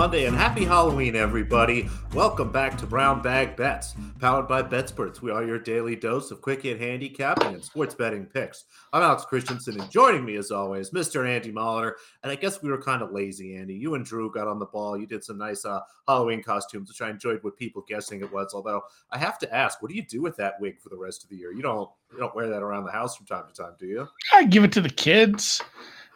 Monday and happy Halloween, everybody. Welcome back to Brown Bag Bets, powered by BetSperts. We are your daily dose of quick hit handicapping and sports betting picks. I'm Alex Christensen, and joining me, as always, Mr. Andy Molitor. And I guess we were kind of lazy, Andy. You and Drew got on the ball. You did some nice uh, Halloween costumes, which I enjoyed with people guessing it was. Although I have to ask, what do you do with that wig for the rest of the year? You don't you don't wear that around the house from time to time, do you? I give it to the kids.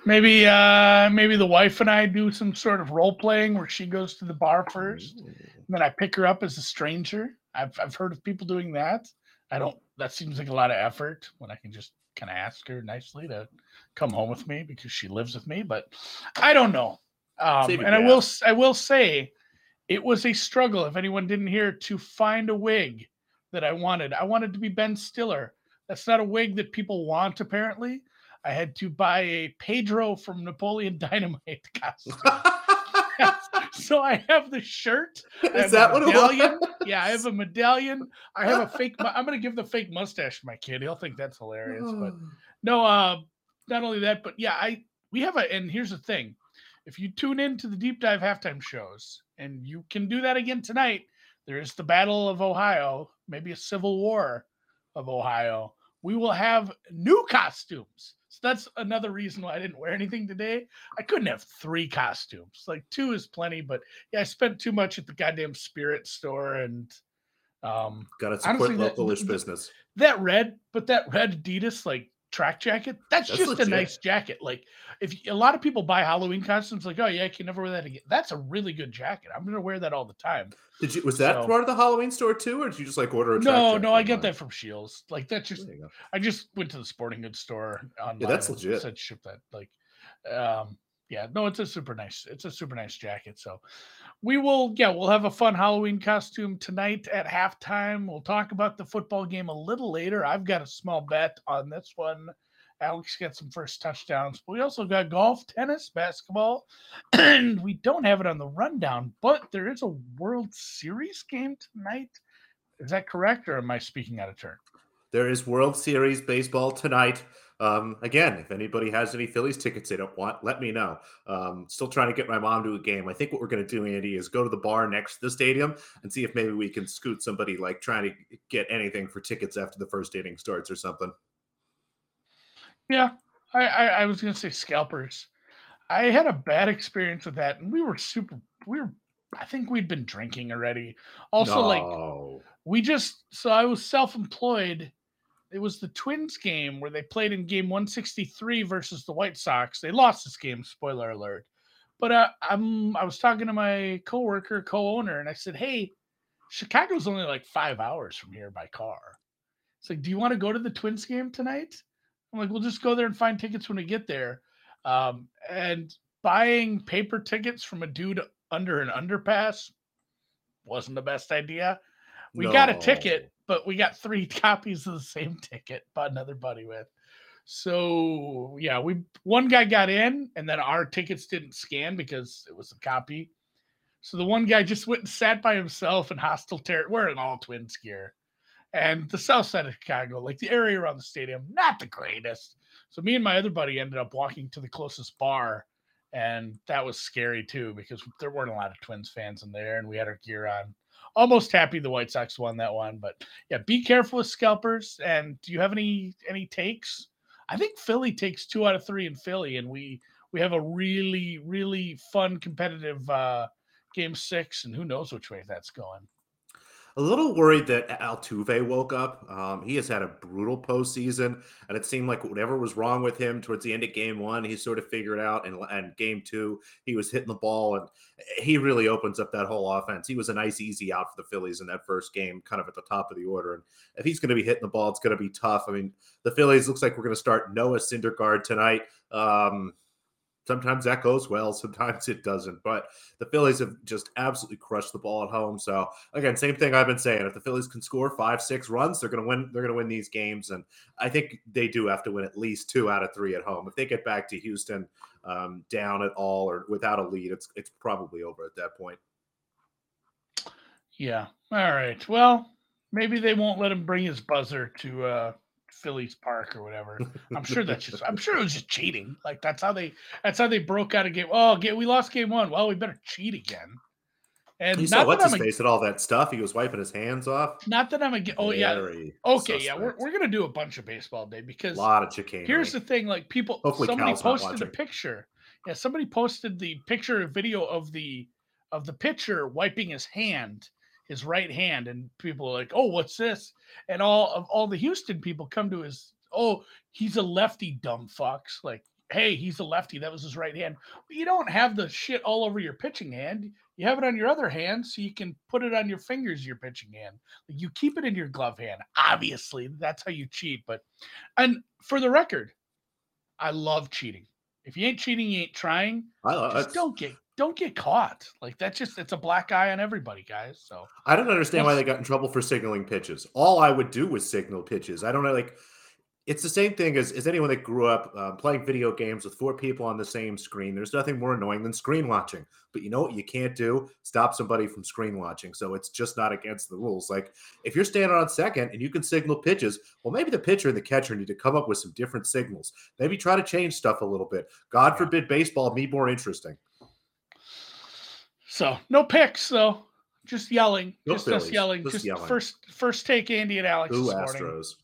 Maybe uh maybe the wife and I do some sort of role playing where she goes to the bar first, and then I pick her up as a stranger. I've I've heard of people doing that. I don't. That seems like a lot of effort when I can just kind of ask her nicely to come home with me because she lives with me. But I don't know. Um, and I will I will say, it was a struggle. If anyone didn't hear, to find a wig that I wanted. I wanted to be Ben Stiller. That's not a wig that people want apparently. I had to buy a Pedro from Napoleon Dynamite costume. so I have the shirt. Is that what medallion. Yeah, I have a medallion. I have a fake. I'm gonna give the fake mustache to my kid. He'll think that's hilarious. But no, uh, not only that, but yeah, I we have a. And here's the thing: if you tune in to the deep dive halftime shows, and you can do that again tonight, there is the Battle of Ohio, maybe a civil war of Ohio. We will have new costumes so that's another reason why I didn't wear anything today. I couldn't have three costumes. Like two is plenty, but yeah, I spent too much at the goddamn spirit store and um gotta support localish business. That red, but that red Adidas like track jacket, that's, that's just legit. a nice jacket. Like if a lot of people buy Halloween costumes, like, oh yeah, I can never wear that again. That's a really good jacket. I'm gonna wear that all the time. Did you was that so, part of the Halloween store too, or did you just like order a No, no, I get that from Scheels. Like that's just I just went to the sporting goods store online. Yeah, that's legit. Said ship that. Like um yeah, no, it's a super nice, it's a super nice jacket. So we will, yeah, we'll have a fun Halloween costume tonight at halftime. We'll talk about the football game a little later. I've got a small bet on this one Alex got some first touchdowns. But we also got golf, tennis, basketball, and we don't have it on the rundown, but there is a World Series game tonight. Is that correct, or am I speaking out of turn? There is World Series baseball tonight. Um, again, if anybody has any Phillies tickets they don't want, let me know. Um, still trying to get my mom to a game. I think what we're going to do, Andy, is go to the bar next to the stadium and see if maybe we can scoot somebody like trying to get anything for tickets after the first inning starts or something. Yeah, I, I, I was gonna say scalpers. I had a bad experience with that, and we were super. We were. I think we'd been drinking already. Also, no. like we just. So I was self-employed. It was the Twins game where they played in game 163 versus the White Sox. They lost this game. Spoiler alert. But uh, I'm. I was talking to my coworker, co-owner, and I said, "Hey, Chicago's only like five hours from here by car. It's like, do you want to go to the Twins game tonight?" I'm like, we'll just go there and find tickets when we get there. Um, and buying paper tickets from a dude under an underpass wasn't the best idea. We no. got a ticket, but we got three copies of the same ticket, bought another buddy with. So yeah, we one guy got in, and then our tickets didn't scan because it was a copy. So the one guy just went and sat by himself in hostile territory, wearing all twins gear and the south side of Chicago, like the area around the stadium, not the greatest. So me and my other buddy ended up walking to the closest bar, and that was scary too because there weren't a lot of Twins fans in there, and we had our gear on. Almost happy the White Sox won that one, but yeah, be careful with scalpers. And do you have any any takes? I think Philly takes two out of three in Philly, and we we have a really really fun competitive uh, game six, and who knows which way that's going a little worried that Altuve woke up. Um, he has had a brutal postseason, and it seemed like whatever was wrong with him towards the end of game one, he sort of figured out. And, and game two, he was hitting the ball, and he really opens up that whole offense. He was a nice, easy out for the Phillies in that first game, kind of at the top of the order. And if he's going to be hitting the ball, it's going to be tough. I mean, the Phillies looks like we're going to start Noah Syndergaard tonight. Um, sometimes that goes well, sometimes it doesn't. But the Phillies have just absolutely crushed the ball at home. So again, same thing I've been saying. If the Phillies can score five, six runs, they're gonna win, they're gonna win these games. And I think they do have to win at least two out of three at home. If they get back to Houston um, down at all or without a lead, it's it's probably over at that point. Yeah. All right. Well, maybe they won't let him bring his buzzer to uh Phillies Park or whatever. I'm sure that's just. I'm sure it was just cheating. Like that's how they. That's how they broke out a game. Oh, get we lost game one. Well, we better cheat again. And you saw what's his face at all that stuff. He was wiping his hands off. Not that I'm a. Oh yeah. Okay, suspect. yeah. We're, we're gonna do a bunch of baseball day because a lot of chicanery. Here's the thing: like people, Hopefully somebody Cal's posted a picture. Yeah, somebody posted the picture, video of the of the pitcher wiping his hand, his right hand, and people are like, "Oh, what's this?" And all of all the Houston people come to his, "Oh, he's a lefty, dumb fucks." Like, hey, he's a lefty. That was his right hand. You don't have the shit all over your pitching hand. You have it on your other hand so you can put it on your fingers, your pitching hand. You keep it in your glove hand. Obviously, that's how you cheat. But, and for the record, I love cheating. If you ain't cheating, you ain't trying. I love, just don't get don't get caught. Like that's just it's a black eye on everybody, guys. So I don't understand why they got in trouble for signaling pitches. All I would do was signal pitches. I don't know, like it's the same thing as, as anyone that grew up uh, playing video games with four people on the same screen. There's nothing more annoying than screen watching. But you know what you can't do? Stop somebody from screen watching. So it's just not against the rules. Like if you're standing on second and you can signal pitches, well, maybe the pitcher and the catcher need to come up with some different signals. Maybe try to change stuff a little bit. God forbid baseball be more interesting. So no picks though. Just yelling. No just Phillies. us yelling. Just, just yelling. first first take Andy and Alex. Ooh, Astros.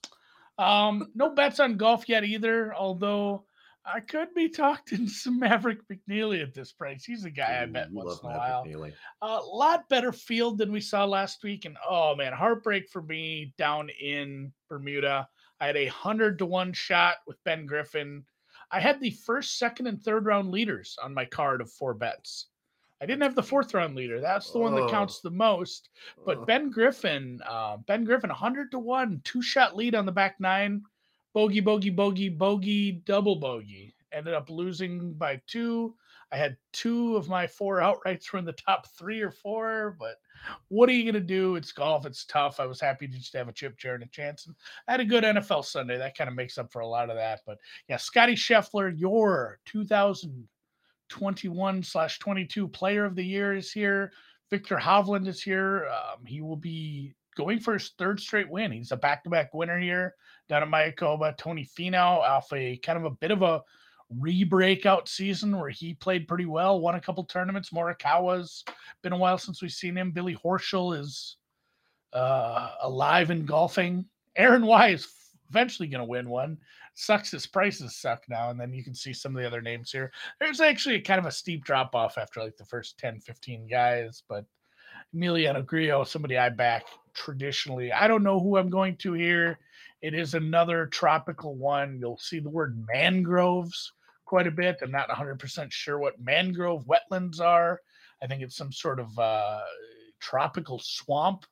Morning. Um, no bets on golf yet either, although I could be talking some Maverick McNealy at this price. He's a guy Ooh, I bet once in a while. A uh, lot better field than we saw last week. And oh man, heartbreak for me down in Bermuda. I had a hundred to one shot with Ben Griffin. I had the first, second, and third round leaders on my card of four bets. I didn't have the fourth round leader. That's the one that counts the most. But Ben Griffin, uh, Ben Griffin, 100 to 1, two shot lead on the back nine. Bogey, bogey, bogey, bogey, double bogey. Ended up losing by two. I had two of my four outrights were in the top three or four, but what are you going to do? It's golf. It's tough. I was happy to just have a chip chair and a chance. And I had a good NFL Sunday. That kind of makes up for a lot of that. But yeah, Scotty Scheffler, your 2000- 21 slash 22 player of the year is here. Viktor Hovland is here. Um, he will be going for his third straight win. He's a back to back winner here down at Mayakoba. Tony Finau off a kind of a bit of a re-breakout season where he played pretty well, won a couple tournaments. Morikawa's been a while since we've seen him. Billy Horschel is uh, alive and golfing. Aaron Wise eventually going to win one sucks his prices suck now. And then you can see some of the other names here. There's actually kind of a steep drop off after like the first 10, 15 guys, but Emiliano Grillo, somebody I back traditionally. I don't know who I'm going to here. It is another tropical one. You'll see the word mangroves quite a bit. I'm not 100% sure what mangrove wetlands are. I think it's some sort of uh, tropical swamp.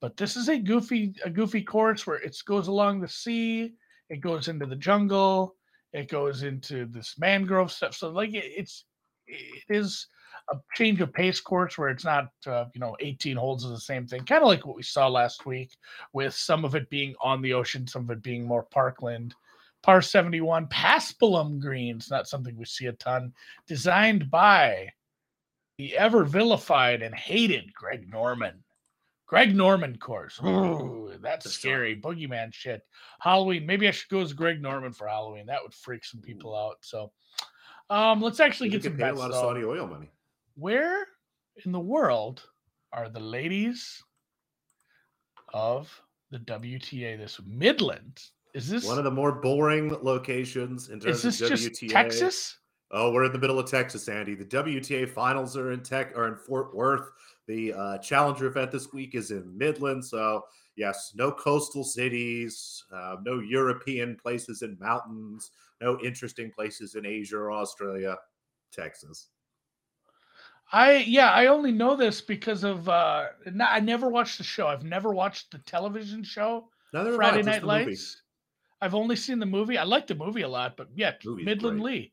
But this is a goofy a goofy course where it goes along the sea it goes into the jungle, it goes into this mangrove stuff. So like it, it's it is a change of pace course where it's not uh, you know 18 holes of the same thing kind of like what we saw last week with some of it being on the ocean some of it being more parkland par 71 paspalum greens not something we see a ton designed by the ever vilified and hated greg norman Greg Norman course. Ooh, that's scary. Boogeyman shit. Halloween. Maybe I should go as Greg Norman for Halloween. That would freak some people out. So um, let's actually you get some bets, a lot of Saudi oil money. Where in the world are the ladies of the WTA this Midland? Is this one of the more boring locations in terms is this of WTA? Just Texas? Oh, we're in the middle of Texas, Andy. The WTA finals are in Tech are in Fort Worth. The uh, Challenger event this week is in Midland. So, yes, no coastal cities, uh, no European places in mountains, no interesting places in Asia or Australia, Texas. I yeah, I only know this because of uh not, I never watched the show. I've never watched the television show Neither Friday Night Lights. Movie. I've only seen the movie. I like the movie a lot, but yeah, Movie's Midland great. Lee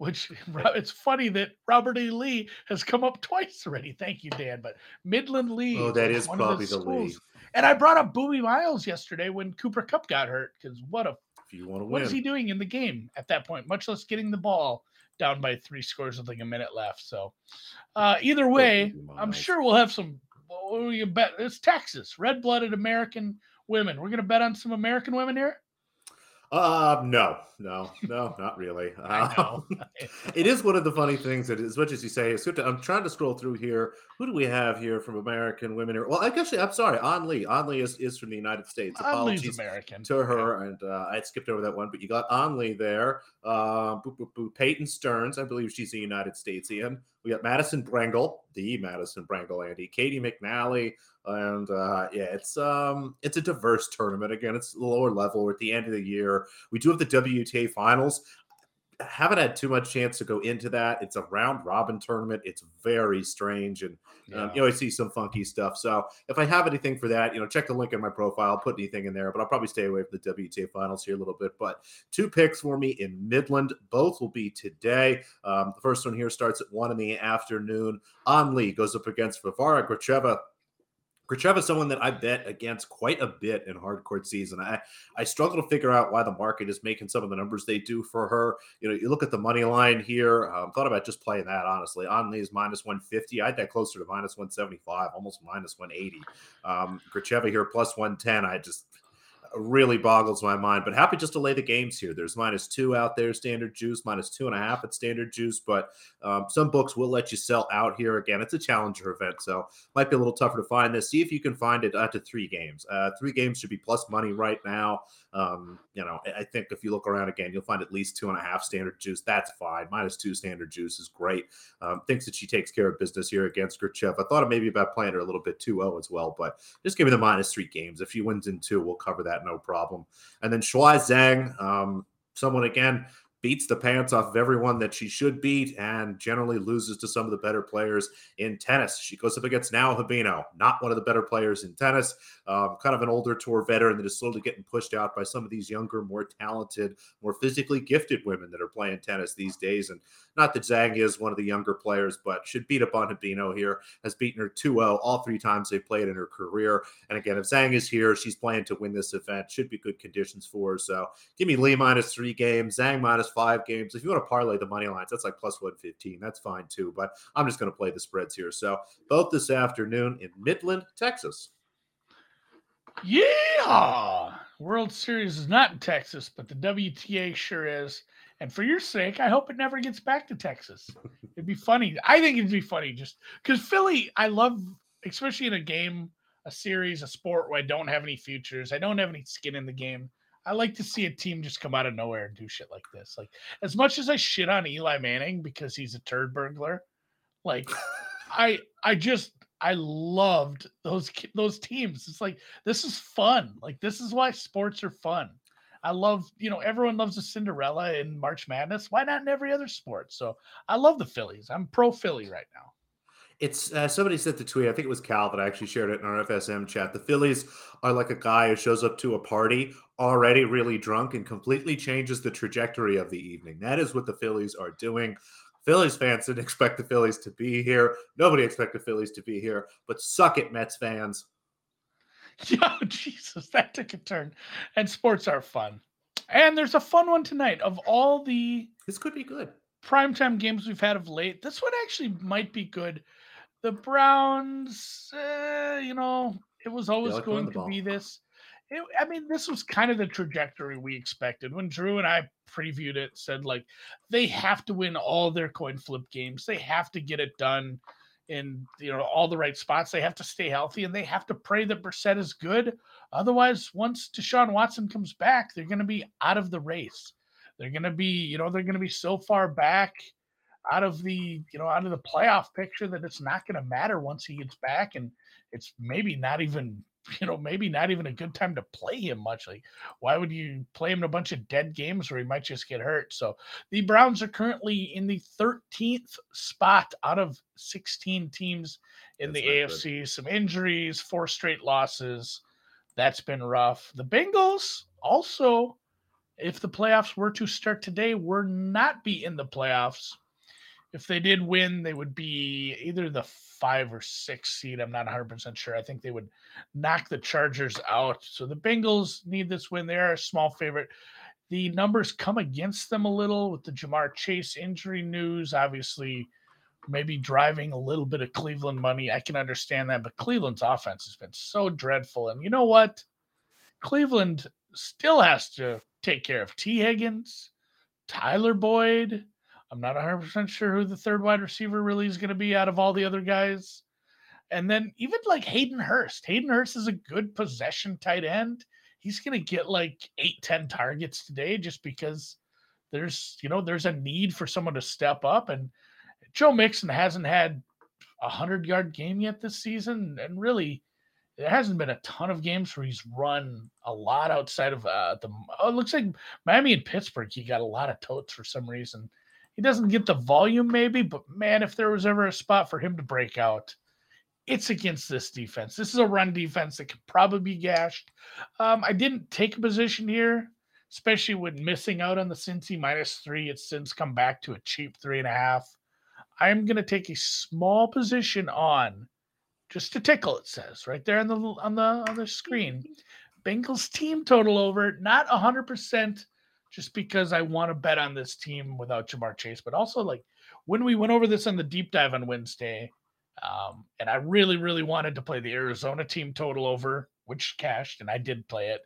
which it's funny that Robert E. Lee has come up twice already. Thank you, Dan. But Midland Lee. Oh, that is probably the, the Lee. And I brought up Boobie Miles yesterday when Cooper Kupp got hurt because what a if you want to win. what is he doing in the game at that point? Much less getting the ball down by three scores with like a minute left. So uh, either way, I'm sure we'll have some. What you bet? It's Texas, red-blooded American women. We're gonna bet on some American women here. Uh, no, no, no, not really. Uh, it is one of the funny things that, as much as you say, it's good to, I'm trying to scroll through here. Who do we have here from American women? Well, I guess I'm sorry, Ann Li. Ann Li is, is from the United States. Apologies American. to her, and uh, I skipped over that one, but you got Ann Li there. Uh, boop, boop, boop. Peyton Stearns, I believe she's a United Statesian. We got Madison Brengle, the Madison Brengle, Andy, Caty McNally, and uh, yeah, it's um it's a diverse tournament. Again, it's lower level. We're at the end of the year. We do have the WTA finals. Haven't had too much chance to go into that. It's a round robin tournament. It's very strange, and yeah. um, you know I see some funky stuff. So if I have anything for that, you know, check the link in my profile. I'll put anything in there, but I'll probably stay away from the WTA finals here a little bit. But two picks for me in Midland. Both will be today. Um, the first one here starts at one in the afternoon. Ann Li goes up against Varvara Gracheva. Gracheva is someone that I bet against quite a bit in hard court season. I I struggle to figure out why the market is making some of the numbers they do for her. You know, you look at the money line here. Um, thought about just playing that honestly. Ann Li is minus one fifty. I had that closer to minus one seventy five, almost minus one eighty. Um, here plus one ten. I just really boggles my mind. But happy just to lay the games here. There's minus two out there, standard juice, minus two and a half at standard juice. But um, some books will let you sell out here. Again, it's a challenger event, so might be a little tougher to find this. See if you can find it uh, to three games. Uh, three games should be plus money right now. Um, you know, I think if you look around again, you'll find at least two and a half standard juice. That's fine. Minus two standard juice is great. Um, thinks that she takes care of business here against Gurchev. I thought maybe about playing her a little bit 2 0 as well, but just give me the minus three games. If she wins in two, we'll cover that no problem. And then Shuai Zhang, um, someone again beats the pants off of everyone that she should beat and generally loses to some of the better players in tennis. She goes up against Nao Hibino, not one of the better players in tennis, um, kind of an older tour veteran that is slowly getting pushed out by some of these younger, more talented, more physically gifted women that are playing tennis these days. And not that Zhang is one of the younger players, but should beat up on Hibino here, has beaten her 2 0 all three times they played in her career. And again, if Zhang is here, she's playing to win this event. Should be good conditions for her. So give me Li minus three games, Zhang minus five games. If you want to parlay the money lines, that's like plus 115. That's fine too. But I'm just going to play the spreads here. So both this afternoon in Midland, Texas. Yeah. World Series is not in Texas, but the WTA sure is. And for your sake, I hope it never gets back to Texas. It'd be funny. I think it'd be funny just because Philly, I love, especially in a game, a series, a sport where I don't have any futures, I don't have any skin in the game. I like to see a team just come out of nowhere and do shit like this. Like as much as I shit on Eli Manning because he's a turd burglar, like I I just I loved those those teams. It's like this is fun. Like this is why sports are fun. I love, you know, everyone loves a Cinderella in March Madness. Why not in every other sport? So I love the Phillies. I'm pro Philly right now. It's uh, somebody sent the tweet. I think it was Cal that I actually shared it in our FSM chat. The Phillies are like a guy who shows up to a party already really drunk and completely changes the trajectory of the evening. That is what the Phillies are doing. Phillies fans didn't expect the Phillies to be here. Nobody expected the Phillies to be here, but suck it, Mets fans. Yeah, Jesus, that took a turn. And sports are fun. And there's a fun one tonight. Of all the this could be good primetime games we've had of late, this one actually might be good. The Browns, uh, you know, it was always going to be this. It, I mean, this was kind of the trajectory we expected when Drew and I previewed it. Said like they have to win all their coin flip games. They have to get it done in you know all the right spots. They have to stay healthy and they have to pray that Brissett is good. Otherwise, once Deshaun Watson comes back, they're going to be out of the race. They're going to be you know they're going to be so far back out of the you know out of the playoff picture that it's not going to matter once he gets back and it's maybe not even you know, maybe not even a good time to play him much. Like, why would you play him in a bunch of dead games where he might just get hurt? So the Browns are currently in the 13th spot out of 16 teams in That's the AFC. Good. Some injuries, four straight losses. That's been rough. The Bengals also, if the playoffs were to start today, will not be in the playoffs. If they did win, they would be either the five or six seed. I'm not 100% sure. I think they would knock the Chargers out. So the Bengals need this win. They are a small favorite. The numbers come against them a little with the Ja'Marr Chase injury news. Obviously, maybe driving a little bit of Cleveland money. I can understand that, but Cleveland's offense has been so dreadful. And you know what? Cleveland still has to take care of Tee Higgins, Tyler Boyd. I'm not 100% sure who the third wide receiver really is going to be out of all the other guys. And then even like Hayden Hurst. Hayden Hurst is a good possession tight end. He's going to get like eight, 10 targets today just because there's, you know, there's a need for someone to step up. And Joe Mixon hasn't had a 100 yard game yet this season. And really, there hasn't been a ton of games where he's run a lot outside of uh, the. Oh, it looks like Miami and Pittsburgh, he got a lot of totes for some reason. He doesn't get the volume, maybe, but man, if there was ever a spot for him to break out, it's against this defense. This is a run defense that could probably be gashed. Um, I didn't take a position here, especially with missing out on the Cincy minus three. It's since come back to a cheap three and a half. I'm going to take a small position on, just to tickle. It says right there on the on the on the screen, Bengals team total over. Not hundred percent, just because I want to bet on this team without Ja'Marr Chase, but also like when we went over this on the deep dive on Wednesday um, and I really, really wanted to play the Arizona team total over, which cashed, and I did play it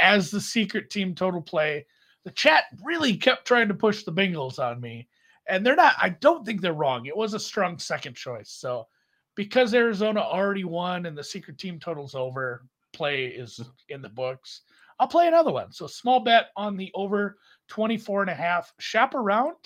as the secret team total play. The chat really kept trying to push the Bengals on me, and they're not. I don't think they're wrong. It was a strong second choice. So, because Arizona already won and the secret team total's over, play is in the books. I'll play another one. So, small bet on the over 24 and a half. Shop around.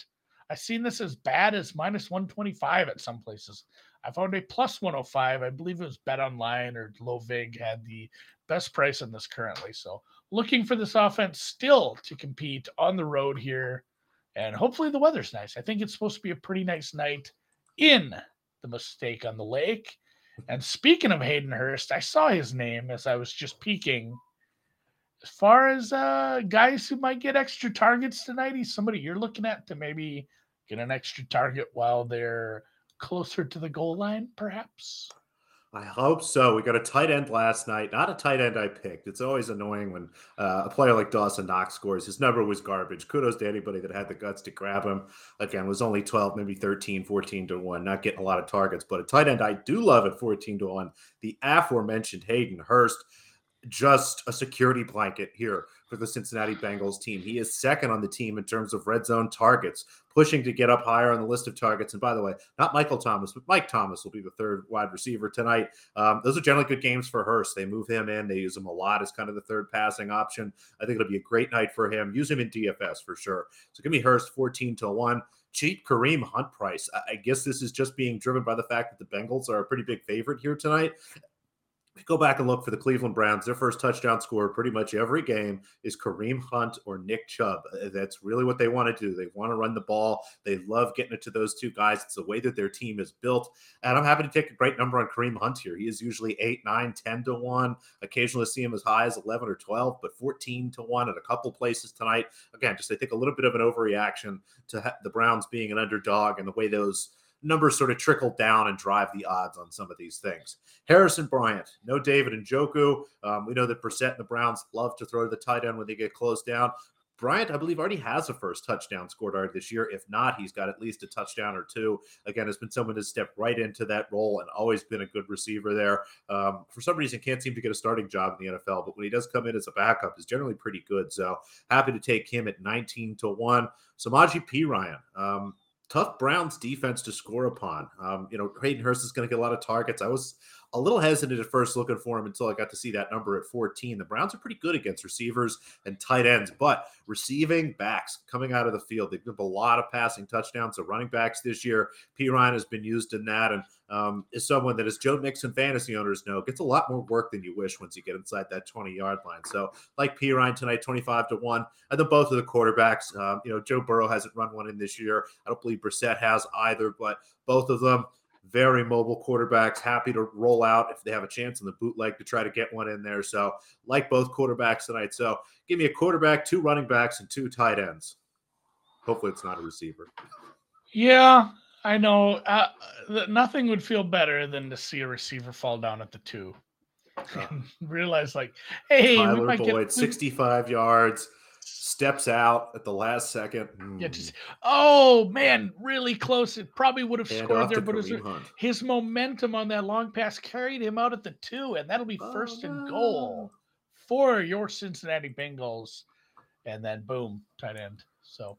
I've seen this as bad as minus 125 at some places. I found a plus 105. I believe it was BetOnline or LowVig had the best price on this currently. So looking for this offense still to compete on the road here. And hopefully the weather's nice. I think it's supposed to be a pretty nice night in the mistake on the lake. And speaking of Hayden Hurst, I saw his name as I was just peeking. As far as uh, guys who might get extra targets tonight, he's somebody you're looking at to maybe get an extra target while they're closer to the goal line, perhaps? I hope so. We got a tight end last night. Not a tight end I picked. It's always annoying when uh, a player like Dawson Knox scores. His number was garbage. Kudos to anybody that had the guts to grab him. Again, was only 12, maybe 13, 14 to 1. Not getting a lot of targets, but a tight end I do love at 14 to 1. The aforementioned Hayden Hurst just a security blanket here for the Cincinnati Bengals team. He is second on the team in terms of red zone targets, pushing to get up higher on the list of targets. And by the way, not Michael Thomas, but Mike Thomas will be the third wide receiver tonight. Um, those are generally good games for Hurst. They move him in, they use him a lot as kind of the third passing option. I think it'll be a great night for him. Use him in DFS for sure. So give me Hurst 14 to 1 cheap Kareem Hunt price. I guess this is just being driven by the fact that the Bengals are a pretty big favorite here tonight go back and look for the Cleveland Browns, their first touchdown scorer pretty much every game is Kareem Hunt or Nick Chubb. Uh, that's really what they want to do. They want to run the ball. They love getting it to those two guys. It's the way that their team is built. And I'm happy to take a great number on Kareem Hunt here. He is usually 8, 9, 10 to 1. Occasionally see him as high as 11 or 12, but 14 to 1 at a couple places tonight. Again, just I think a little bit of an overreaction to the Browns being an underdog and the way those – numbers sort of trickle down and drive the odds on some of these things. Harrison Bryant, no David Njoku. Um, we know that Brissett and the Browns love to throw to the tight end when they get closed down. Bryant, I believe, already has a first touchdown scored already this year. If not, he's got at least a touchdown or two. Again, has been someone to step right into that role and always been a good receiver there. Um, for some reason, can't seem to get a starting job in the NFL, but when he does come in as a backup, is generally pretty good. So happy to take him at 19 to 1. Samaje Perine. Um, tough Browns defense to score upon. Um, you know, Hayden Hurst is going to get a lot of targets. I was a little hesitant at first looking for him until I got to see that number at 14. The Browns are pretty good against receivers and tight ends, but receiving backs coming out of the field, they've given a lot of passing touchdowns to running backs this year. Perine has been used in that and um, is someone that, as Joe Mixon fantasy owners know, gets a lot more work than you wish once you get inside that 20 yard line. So, like Perine tonight, 25 to 1. I think both of the quarterbacks, um, you know, Joe Burrow hasn't run one in this year. I don't believe Brissett has either, but both of them very mobile quarterbacks, happy to roll out if they have a chance in the bootleg to try to get one in there. So, like both quarterbacks tonight. So, give me a quarterback, two running backs, and two tight ends. Hopefully, it's not a receiver. Yeah, I know. Uh, nothing would feel better than to see a receiver fall down at the two. Uh, realize, like, hey, Tyler we might Boyd, get, 65 yards steps out at the last second. Mm. Yeah, just oh man, really close. It probably would have Hand scored there, but his, his, momentum on that long pass carried him out at the two, and that'll be first oh, and goal for your Cincinnati Bengals. and then boom, tight end. So,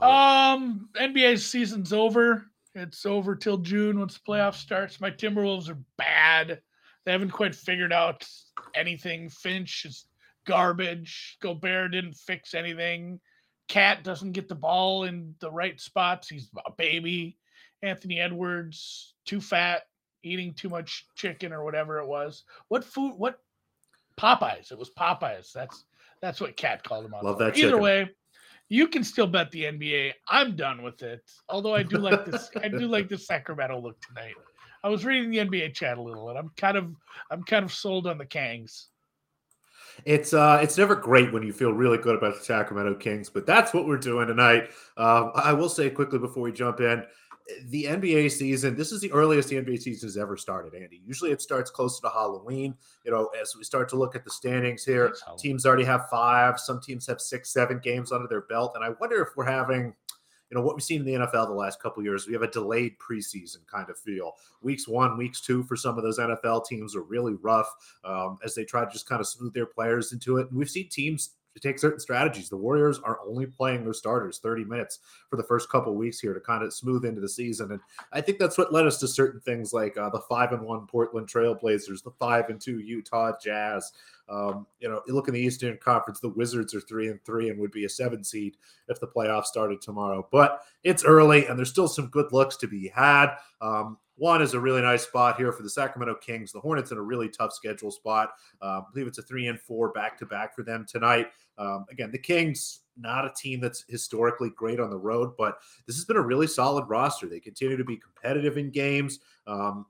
um, NBA season's over. It's over till June once the playoff starts. My Timberwolves are bad. They haven't quite figured out anything. Finch is garbage. Gobert didn't fix anything. KAT doesn't get the ball in the right spots. He's a baby. Anthony Edwards, too fat, eating too much chicken or whatever it was. What food? What Popeyes? It was Popeyes. That's that's what KAT called him out. Love that. Either chicken. way, you can still bet the NBA. I'm done with it. Although I do like this. I do like the Sacramento look tonight. I was reading the NBA chat a little, and I'm kind of I'm kind of sold on the Kangs. It's uh, it's never great when you feel really good about the Sacramento Kings, but that's what we're doing tonight. Um, I will say quickly before we jump in, the NBA season. This is the earliest the NBA season has ever started, Andy. Usually it starts closer to Halloween. You know, as we start to look at the standings here, teams already have five. Some teams have six, seven games under their belt, and I wonder if we're having you know what we've seen in the NFL the last couple years. We have a delayed preseason kind of feel. Weeks one, weeks two for some of those NFL teams are really rough um, as they try to just kind of smooth their players into it. And we've seen teams take certain strategies. The Warriors are only playing their starters 30 minutes for the first couple weeks here to kind of smooth into the season. And I think that's what led us to certain things like uh, the five and one Portland Trailblazers, the five and two Utah Jazz. Um, you know, you look in the Eastern Conference, the Wizards are three and three and would be a seven seed if the playoffs started tomorrow. But it's early and there's still some good looks to be had. Um, one is a really nice spot here for the Sacramento Kings. The Hornets in a really tough schedule spot. Uh, I believe it's a three and four back to back for them tonight. Um, again, the Kings, not a team that's historically great on the road, but this has been a really solid roster. They continue to be competitive in games. Um,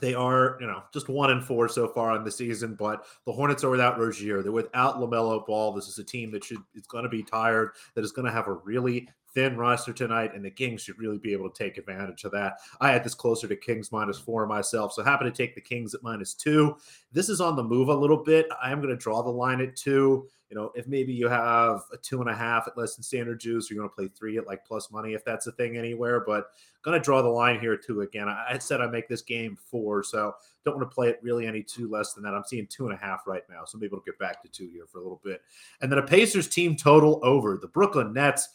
they are, you know, just one and four so far on the season, but the Hornets are without Rozier. They're without LaMelo Ball. This is a team that should it's going to be tired, that is going to have a really thin roster tonight, and the Kings should really be able to take advantage of that. I had this closer to Kings minus four myself, so happy to take the Kings at minus two. This is on the move a little bit. I am going to draw the line at two. You know, if maybe you have a two and a half at less than standard juice, you're going to play three at like plus money if that's a thing anywhere. But going to draw the line here too. Again, I, said I make this game four, so don't want to play it really any two less than that. I'm seeing two and a half right now, so maybe we'll get back to two here for a little bit. And then a Pacers team total over the Brooklyn Nets.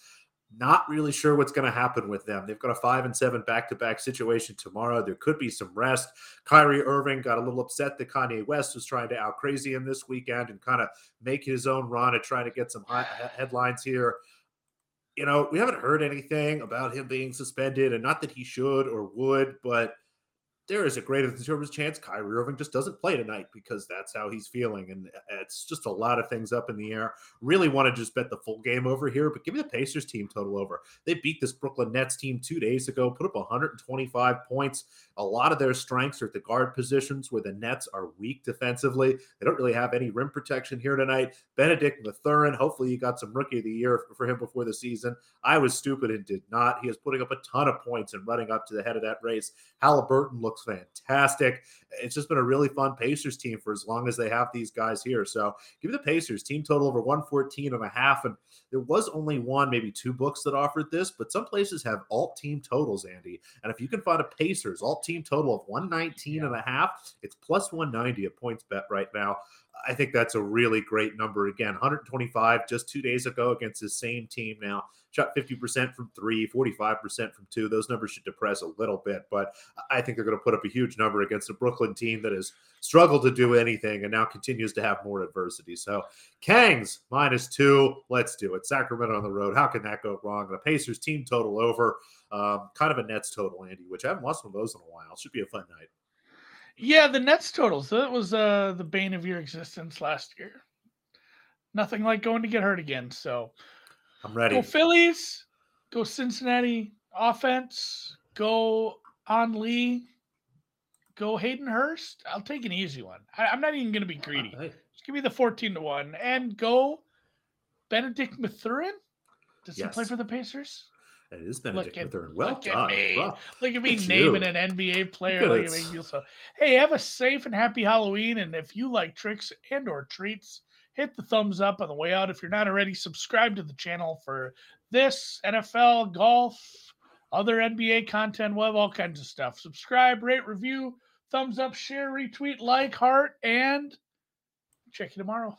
Not really sure what's going to happen with them. They've got a five and seven back to back situation tomorrow. There could be some rest. Kyrie Irving got a little upset that Kanye West was trying to out crazy him this weekend and kind of make his own run and trying to get some high headlines here. You know, we haven't heard anything about him being suspended, and not that he should or would, but there is a greater than Service chance Kyrie Irving just doesn't play tonight because that's how he's feeling. And it's just a lot of things up in the air. Really want to just bet the full game over here, but give me the Pacers team total over. They beat this Brooklyn Nets team two days ago, put up 125 points. A lot of their strengths are at the guard positions where the Nets are weak defensively. They don't really have any rim protection here tonight. Bennedict Mathurin, hopefully you got some rookie of the year for him before the season. I was stupid and did not. He is putting up a ton of points and running up to the head of that race. Halliburton looks looks fantastic. It's just been a really fun Pacers team for as long as they have these guys here. So give me the Pacers team total over 114 and a half. And there was only one, maybe two books that offered this, but some places have alt team totals, Andy. And if you can find a Pacers alt team total of 119 yeah. and a half, it's plus 190 at PointsBet right now. I think that's a really great number. Again, 125 just two days ago against the same team now. Shot 50% from three, 45% from two. Those numbers should depress a little bit, but I think they're going to put up a huge number against a Brooklyn team that has struggled to do anything and now continues to have more adversity. So, Kangs minus two. Let's do it. Sacramento on the road. How can that go wrong? The Pacers team total over. Um, kind of a Nets total, Andy, which I haven't watched one of those in a while. Should be a fun night. Yeah, the Nets totals. That was uh, the bane of your existence last year. Nothing like going to get hurt again. So I'm ready. Go Phillies. Go Cincinnati offense. Go Ann Li. Go Hayden Hurst. I'll take an easy one. I, am not even going to be greedy. Right. Just give me the 14 to 1 and go Bennedict Mathurin. Does yes. he play for the Pacers? It is Bennedict Mathurin. Well look done. At me. Look at me naming you. an NBA player. Look at me so. Hey, have a safe and happy Halloween. And if you like tricks and or treats, hit the thumbs up on the way out. If you're not already, subscribe to the channel for this, NFL, golf, other NBA content. Have all kinds of stuff. Subscribe, rate, review, thumbs up, share, retweet, like, heart, and check you tomorrow.